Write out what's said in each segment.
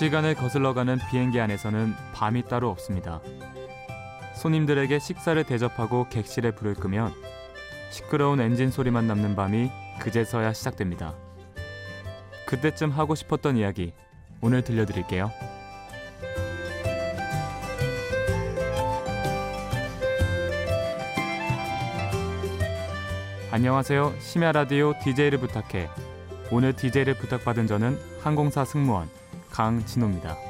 시간을 거슬러가는 비행기 안에서는 밤이 따로 없습니다. 손님들에게 식사를 대접하고 객실에 불을 끄면 시끄러운 엔진 소리만 남는 밤이 그제서야 시작됩니다. 그때쯤 하고 싶었던 이야기 오늘 들려드릴게요. 안녕하세요. 심야 라디오 DJ를 부탁해. 오늘 DJ를 부탁받은 저는 항공사 승무원 강진호입니다.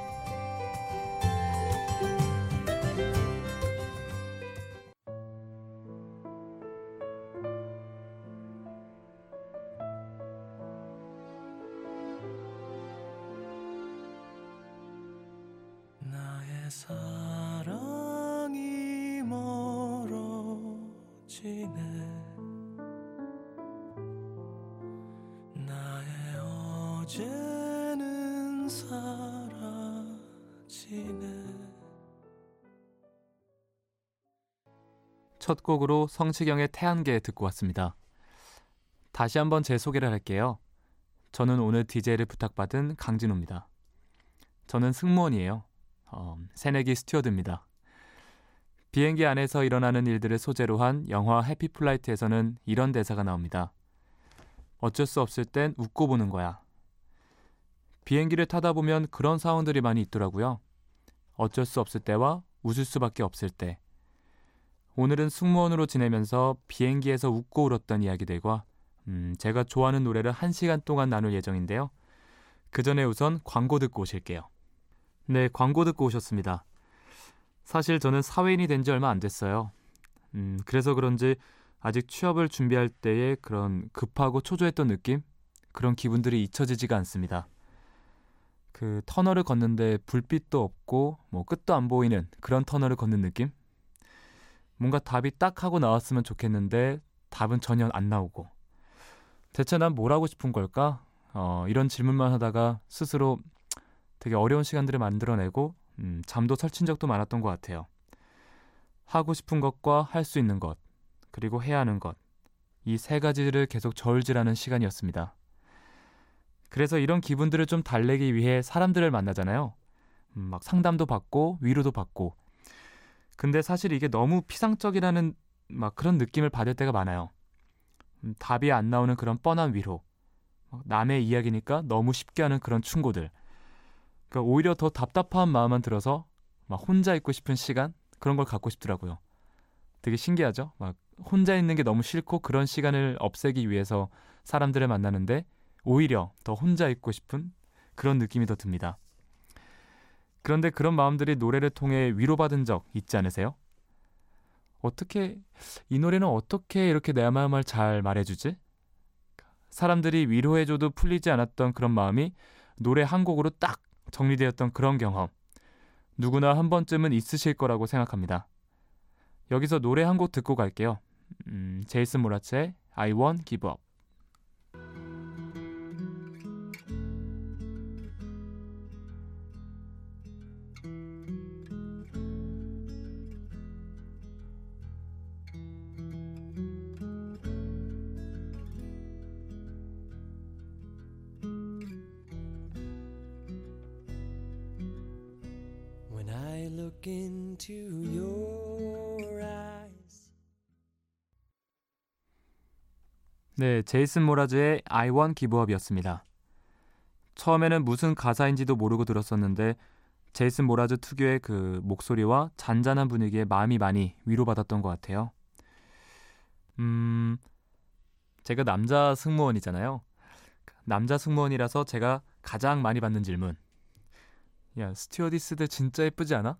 사라지네 첫 곡으로 성시경의 태양계 듣고 왔습니다. 다시 한번 제 소개를 할게요. 저는 오늘 DJ를 부탁받은 강진호입니다. 저는 승무원이에요. 어, 새내기 스튜어드입니다. 비행기 안에서 일어나는 일들을 소재로 한 영화 해피플라이트에서는 이런 대사가 나옵니다. 어쩔 수 없을 땐 웃고 보는 거야. 비행기를 타다 보면 그런 상황들이 많이 있더라고요. 어쩔 수 없을 때와 웃을 수밖에 없을 때. 오늘은 승무원으로 지내면서 비행기에서 웃고 울었던 이야기들과 음, 제가 좋아하는 노래를 한 시간 동안 나눌 예정인데요. 그 전에 우선 광고 듣고 오실게요. 네, 광고 듣고 오셨습니다. 사실 저는 사회인이 된 지 얼마 안 됐어요. 음, 그래서 그런지 아직 취업을 준비할 때의 그런 급하고 초조했던 느낌? 그런 기분들이 잊혀지지가 않습니다. 그 터널을 걷는데 불빛도 없고 뭐 끝도 안 보이는 그런 터널을 걷는 느낌? 뭔가 답이 딱 하고 나왔으면 좋겠는데 답은 전혀 안 나오고 대체 난 뭘 하고 싶은 걸까? 어, 이런 질문만 하다가 스스로 되게 어려운 시간들을 만들어내고 음, 잠도 설친 적도 많았던 것 같아요. 하고 싶은 것과 할 수 있는 것 그리고 해야 하는 것 이 세 가지를 계속 저울질하는 시간이었습니다. 그래서 이런 기분들을 좀 달래기 위해 사람들을 만나잖아요. 음, 막 상담도 받고 위로도 받고. 근데 사실 이게 너무 피상적이라는 막 그런 느낌을 받을 때가 많아요. 음, 답이 안 나오는 그런 뻔한 위로. 남의 이야기니까 너무 쉽게 하는 그런 충고들. 그러니까 오히려 더 답답한 마음만 들어서 막 혼자 있고 싶은 시간 그런 걸 갖고 싶더라고요. 되게 신기하죠? 막 혼자 있는 게 너무 싫고 그런 시간을 없애기 위해서 사람들을 만나는데 오히려 더 혼자 있고 싶은 그런 느낌이 더 듭니다. 그런데 그런 마음들이 노래를 통해 위로받은 적 있지 않으세요? 어떻게 이 노래는 어떻게 이렇게 내 마음을 잘 말해주지? 사람들이 위로해줘도 풀리지 않았던 그런 마음이 노래 한 곡으로 딱 정리되었던 그런 경험. 누구나 한 번쯤은 있으실 거라고 생각합니다. 여기서 노래 한 곡 듣고 갈게요. 음, 제이슨 모라츠의 I Won't Give Up. 네, 제이슨 모라즈의 I Want Give Up이었습니다. 처음에는 무슨 가사인지도 모르고 들었었는데 제이슨 모라즈 특유의 그 목소리와 잔잔한 분위기에 마음이 많이 위로받았던 것 같아요. 음, 제가 남자 승무원이잖아요. 남자 승무원이라서 제가 가장 많이 받는 질문. 야, 스튜어디스들 진짜 예쁘지 않아?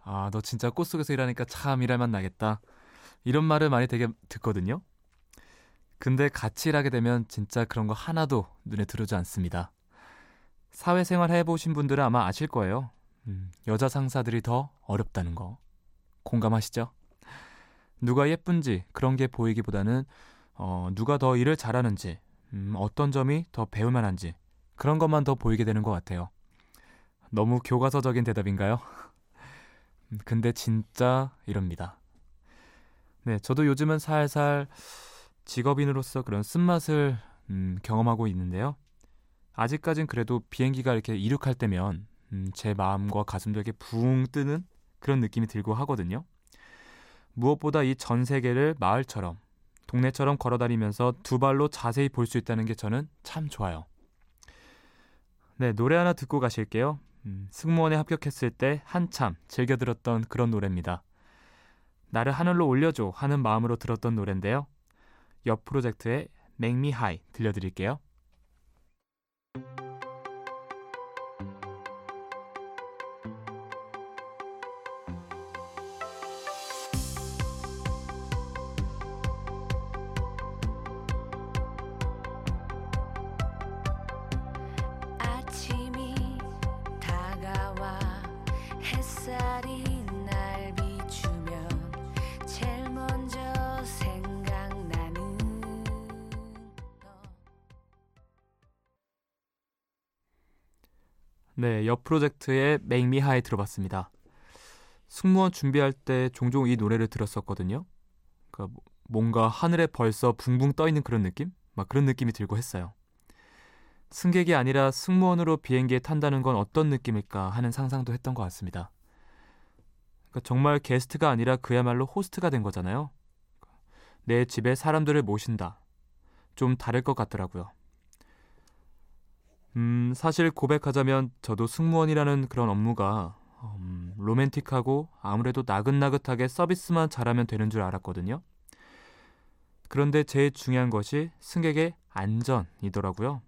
아, 너 진짜 꽃 속에서 일하니까 참 일할 맛 나겠다. 이런 말을 많이 되게 듣거든요. 근데 같이 일하게 되면 진짜 그런 거 하나도 눈에 들어오지 않습니다. 사회생활 해보신 분들은 아마 아실 거예요. 음, 여자 상사들이 더 어렵다는 거. 공감하시죠? 누가 예쁜지 그런 게 보이기보다는 어, 누가 더 일을 잘하는지, 음, 어떤 점이 더 배울 만한지 그런 것만 더 보이게 되는 것 같아요. 너무 교과서적인 대답인가요? 근데 진짜 이럽니다. 네, 저도 요즘은 살살 직업인으로서 그런 쓴맛을 음, 경험하고 있는데요. 아직까진 그래도 비행기가 이렇게 이륙할 때면 음, 제 마음과 가슴도 이렇게 붕 뜨는 그런 느낌이 들고 하거든요. 무엇보다 이 전 세계를 마을처럼 동네처럼 걸어다니면서 두 발로 자세히 볼 수 있다는 게 저는 참 좋아요. 네, 노래 하나 듣고 가실게요. 음, 승무원에 합격했을 때 한참 즐겨 들었던 그런 노래입니다. 나를 하늘로 올려줘 하는 마음으로 들었던 노래인데요. 옆 프로젝트의 High 들려드릴게요. 네, 옆 프로젝트의 Make Me High 들어봤습니다. 승무원 준비할 때 종종 이 노래를 들었었거든요. 그러니까 뭔가 하늘에 벌써 붕붕 떠 있는 그런 느낌? 막 그런 느낌이 들고 했어요. 승객이 아니라 승무원으로 비행기에 탄다는 건 어떤 느낌일까 하는 상상도 했던 것 같습니다. 그러니까 정말 게스트가 아니라 그야말로 호스트가 된 거잖아요. 내 집에 사람들을 모신다. 좀 다를 것 같더라고요. 음, 사실 고백하자면 저도 승무원이라는 그런 업무가 음, 로맨틱하고 아무래도 나긋나긋하게 서비스만 잘하면 되는 줄 알았거든요. 그런데 제일 중요한 것이 승객의 안전이더라고요.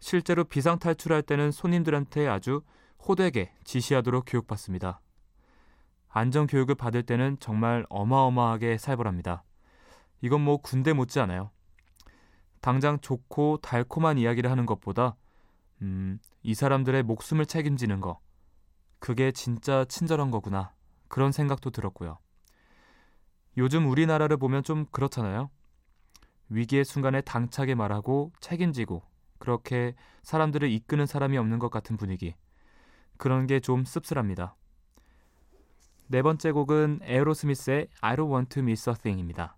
실제로 비상 탈출할 때는 손님들한테 아주 호되게 지시하도록 교육받습니다. 안전 교육을 받을 때는 정말 어마어마하게 살벌합니다. 이건 뭐 군대 못지 않아요. 당장 좋고 달콤한 이야기를 하는 것보다 음, 이 사람들의 목숨을 책임지는 거 그게 진짜 친절한 거구나 그런 생각도 들었고요. 요즘 우리나라를 보면 좀 그렇잖아요. 위기의 순간에 당차게 말하고 책임지고 그렇게 사람들을 이끄는 사람이 없는 것 같은 분위기. 그런 게 좀 씁쓸합니다. 네 번째 곡은 에어로스미스의 I don't want to miss a thing입니다.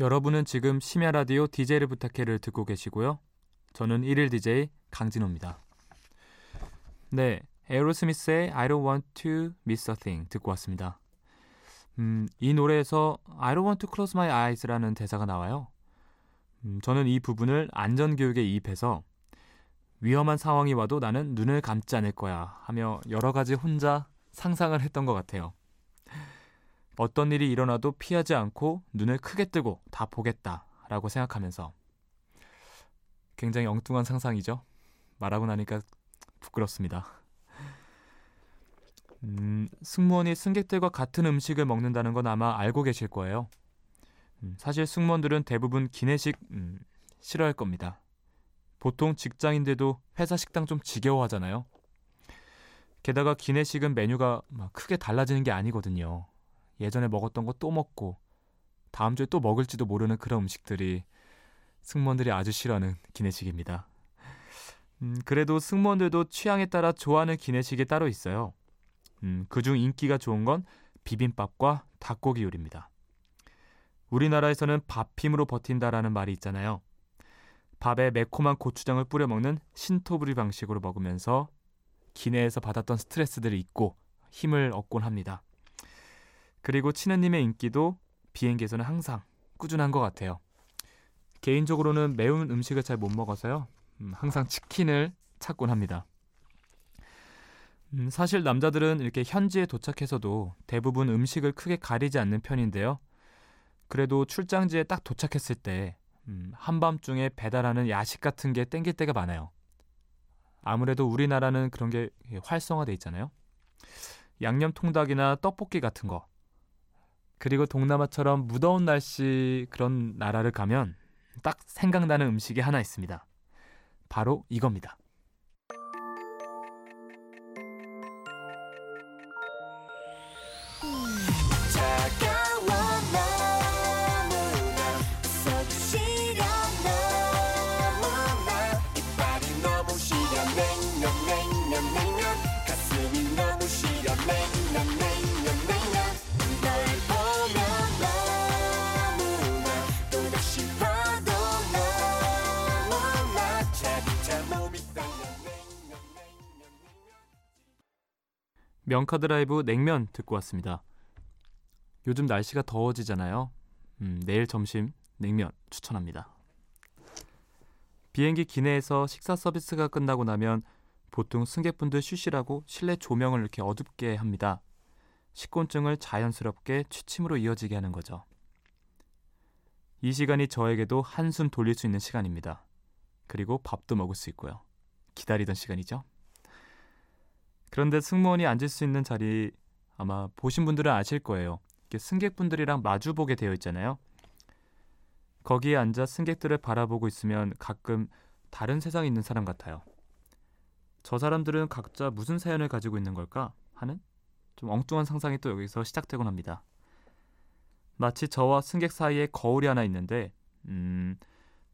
여러분은 지금 심야 라디오 DJ를 부탁해를 듣고 계시고요. 저는 1일 DJ 강진호입니다. 네, 에어로스미스의 I don't want to miss a thing 듣고 왔습니다. 음, 이 노래에서 I don't want to close my eyes라는 대사가 나와요. 음, 저는 이 부분을 안전 교육에 이입해서 위험한 상황이 와도 나는 눈을 감지 않을 거야 하며 여러 가지 혼자 상상을 했던 것 같아요. 어떤 일이 일어나도 피하지 않고 눈을 크게 뜨고 다 보겠다라고 생각하면서 굉장히 엉뚱한 상상이죠. 말하고 나니까 부끄럽습니다. 음, 승무원이 승객들과 같은 음식을 먹는다는 건 아마 알고 계실 거예요. 음, 사실 승무원들은 대부분 기내식 음, 싫어할 겁니다. 보통 직장인들도 회사 식당 좀 지겨워하잖아요. 게다가 기내식은 메뉴가 막 크게 달라지는 게 아니거든요. 예전에 먹었던 거 또 먹고 다음 주에 또 먹을지도 모르는 그런 음식들이 승무원들이 아주 싫어하는 기내식입니다. 음, 그래도 승무원들도 취향에 따라 좋아하는 기내식이 따로 있어요. 음, 그중 인기가 좋은 건 비빔밥과 닭고기 요리입니다. 우리나라에서는 밥 힘으로 버틴다라는 말이 있잖아요. 밥에 매콤한 고추장을 뿌려 먹는 신토부리 방식으로 먹으면서 기내에서 받았던 스트레스들을 잊고 힘을 얻곤 합니다. 그리고 치느님의 인기도 비행기에서는 항상 꾸준한 것 같아요. 개인적으로는 매운 음식을 잘 못 먹어서요. 음, 항상 치킨을 찾곤 합니다. 음, 사실 남자들은 이렇게 현지에 도착해서도 대부분 음식을 크게 가리지 않는 편인데요. 그래도 출장지에 딱 도착했을 때 음, 한밤중에 배달하는 야식 같은 게 땡길 때가 많아요. 아무래도 우리나라는 그런 게 활성화돼 있잖아요. 양념 통닭이나 떡볶이 같은 거 그리고 동남아처럼 무더운 날씨 그런 나라를 가면 딱 생각나는 음식이 하나 있습니다. 바로 이겁니다. 명카드 라이브 냉면 듣고 왔습니다. 요즘 날씨가 더워지잖아요. 음, 내일 점심 냉면 추천합니다. 비행기 기내에서 식사 서비스가 끝나고 나면 보통 승객분들 쉬시라고 실내 조명을 이렇게 어둡게 합니다. 식곤증을 자연스럽게 취침으로 이어지게 하는 거죠. 이 시간이 저에게도 한숨 돌릴 수 있는 시간입니다. 그리고 밥도 먹을 수 있고요. 기다리던 시간이죠. 그런데 승무원이 앉을 수 있는 자리 아마 보신 분들은 아실 거예요. 승객분들이랑 마주보게 되어 있잖아요. 거기에 앉아 승객들을 바라보고 있으면 가끔 다른 세상에 있는 사람 같아요. 저 사람들은 각자 무슨 사연을 가지고 있는 걸까 하는 좀 엉뚱한 상상이 또 여기서 시작되곤 합니다. 마치 저와 승객 사이에 거울이 하나 있는데, 음,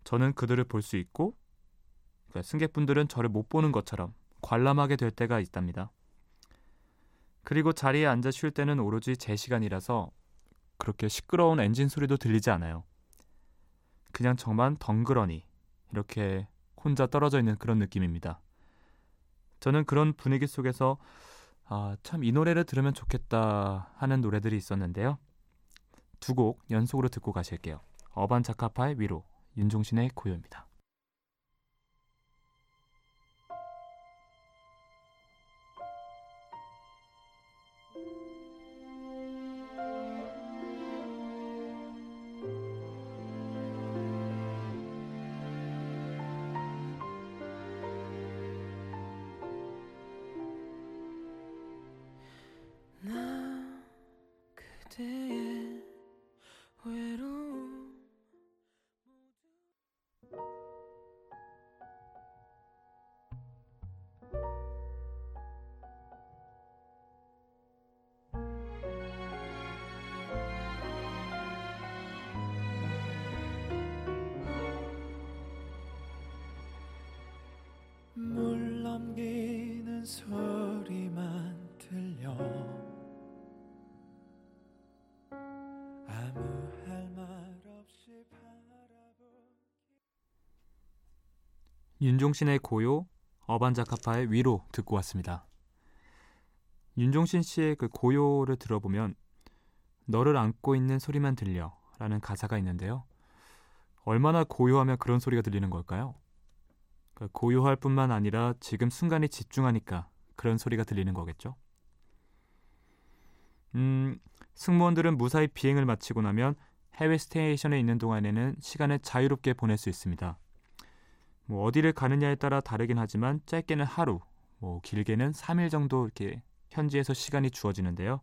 저는 그들을 볼 수 있고, 그러니까 승객분들은 저를 못 보는 것처럼 관람하게 될 때가 있답니다. 그리고 자리에 앉아 쉴 때는 오로지 제 시간이라서 그렇게 시끄러운 엔진 소리도 들리지 않아요. 그냥 저만 덩그러니 이렇게 혼자 떨어져 있는 그런 느낌입니다. 저는 그런 분위기 속에서 아, 참 이 노래를 들으면 좋겠다 하는 노래들이 있었는데요. 두 곡 연속으로 듣고 가실게요. 어반 자카파의 위로, 윤종신의 고요입니다. day. 윤종신의 고요, 어반자카파의 위로 듣고 왔습니다. 윤종신 씨의 그 고요를 들어보면 너를 안고 있는 소리만 들려 라는 가사가 있는데요. 얼마나 고요하면 그런 소리가 들리는 걸까요? 그러니까 고요할 뿐만 아니라 지금 순간에 집중하니까 그런 소리가 들리는 거겠죠. 음, 승무원들은 무사히 비행을 마치고 나면 해외 스테이션에 있는 동안에는 시간을 자유롭게 보낼 수 있습니다. 뭐 어디를 가느냐에 따라 다르긴 하지만 짧게는 하루, 뭐 길게는 3일 정도 이렇게 현지에서 시간이 주어지는데요.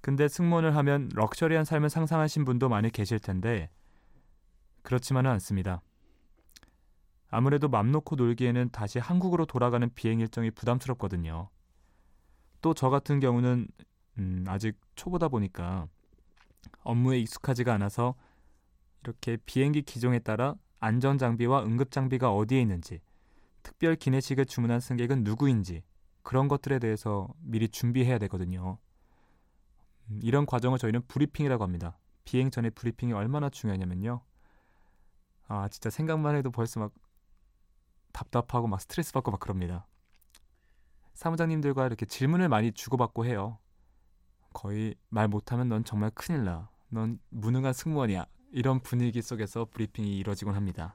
근데 승무원을 하면 럭셔리한 삶을 상상하신 분도 많이 계실 텐데 그렇지만은 않습니다. 아무래도 맘 놓고 놀기에는 다시 한국으로 돌아가는 비행 일정이 부담스럽거든요. 또 저 같은 경우는 음, 아직 초보다 보니까 업무에 익숙하지가 않아서 이렇게 비행기 기종에 따라 안전 장비와 응급 장비가 어디에 있는지, 특별 기내식을 주문한 승객은 누구인지 그런 것들에 대해서 미리 준비해야 되거든요. 음, 이런 과정을 저희는 브리핑이라고 합니다. 비행 전에 브리핑이 얼마나 중요하냐면요. 아, 진짜 생각만 해도 벌써 막 답답하고 막 스트레스 받고 막 그럽니다. 사무장님들과 이렇게 질문을 많이 주고받고 해요. 거의 말 못하면 넌 정말 큰일 나. 넌 무능한 승무원이야. 이런 분위기 속에서 브리핑이 이루어지곤 합니다.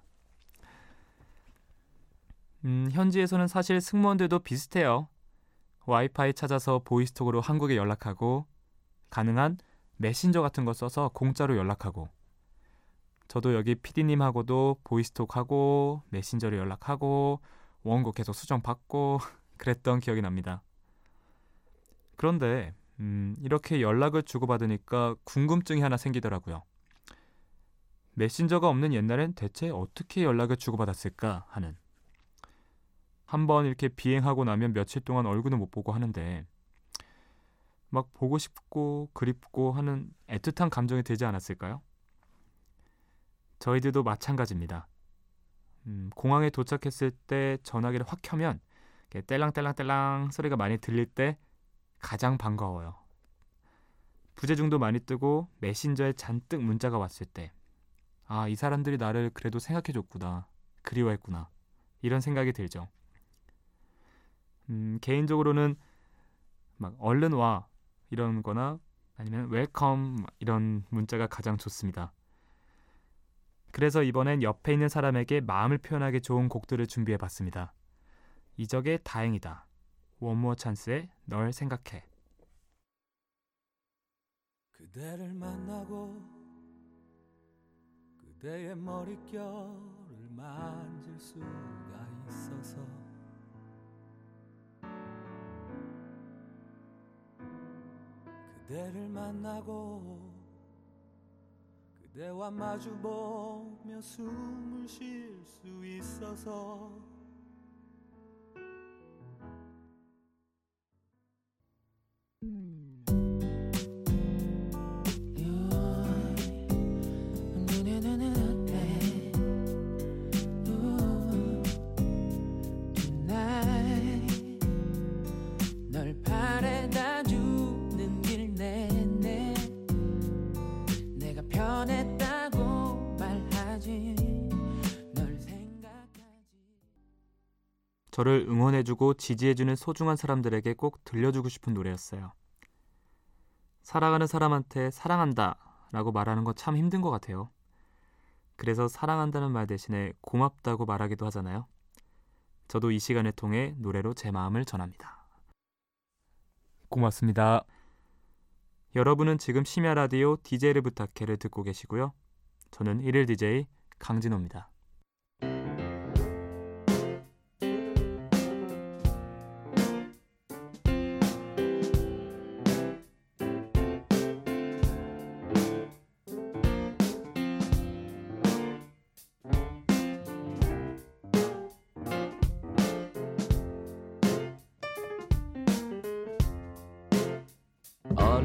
음, 현지에서는 사실 승무원들도 비슷해요. 와이파이 찾아서 보이스톡으로 한국에 연락하고 가능한 메신저 같은 거 써서 공짜로 연락하고 저도 여기 PD님하고도 보이스톡하고 메신저로 연락하고 원고 계속 수정받고 그랬던 기억이 납니다. 그런데 음, 이렇게 연락을 주고받으니까 궁금증이 하나 생기더라고요. 메신저가 없는 옛날엔 대체 어떻게 연락을 주고받았을까 하는 한 번 이렇게 비행하고 나면 며칠 동안 얼굴을 못 보고 하는데 막 보고 싶고 그립고 하는 애틋한 감정이 들지 않았을까요? 저희들도 마찬가지입니다. 음, 공항에 도착했을 때 전화기를 확 켜면 뗄랑뗄랑뗄랑 소리가 많이 들릴 때 가장 반가워요. 부재중도 많이 뜨고 메신저에 잔뜩 문자가 왔을 때 아, 이 사람들이 나를 그래도 생각해줬구나. 그리워했구나. 이런 생각이 들죠. 음, 개인적으로는 막 얼른 와 이런 거나 아니면 welcome 이런 문자가 가장 좋습니다. 그래서 이번엔 옆에 있는 사람에게 마음을 표현하기 좋은 곡들을 준비해 봤습니다. 이적의 다행이다. 원모어 찬스의 널 생각해. 그대를 만나고 그대의 머릿결을 만질 수가 있어서 그대를 만나고 그대와 마주보며 숨을 쉴 수 있어서 저를 응원해주고 지지해주는 소중한 사람들에게 꼭 들려주고 싶은 노래였어요. 사랑하는 사람한테 사랑한다 라고 말하는 건 참 힘든 것 같아요. 그래서 사랑한다는 말 대신에 고맙다고 말하기도 하잖아요. 저도 이 시간을 통해 노래로 제 마음을 전합니다. 고맙습니다. 여러분은 지금 심야 라디오 DJ를 부탁해를 듣고 계시고요. 저는 1일 DJ 강진호입니다.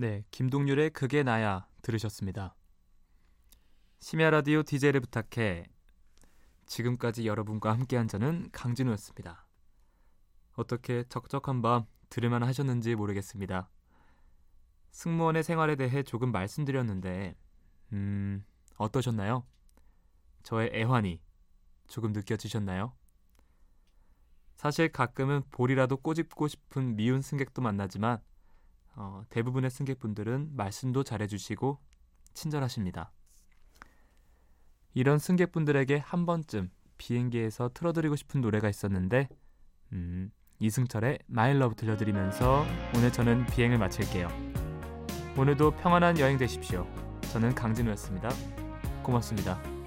네, 김동률의 그게 나야 들으셨습니다. 심야 라디오 DJ를 부탁해 지금까지 여러분과 함께한 저는 강진우였습니다. 어떻게 적적한 밤 들을만 하셨는지 모르겠습니다. 승무원의 생활에 대해 조금 말씀드렸는데, 음, 어떠셨나요? 저의 애환이 조금 느껴지셨나요? 사실 가끔은 볼이라도 꼬집고 싶은 미운 승객도 만나지만, 어, 대부분의 승객분들은 말씀도 잘해주시고 친절하십니다. 이런 승객분들에게 한 번쯤 비행기에서 틀어드리고 싶은 노래가 있었는데 음, 이승철의 마일러브 들려드리면서 오늘 저는 비행을 마칠게요. 오늘도 평안한 여행 되십시오. 저는 강진우였습니다. 고맙습니다.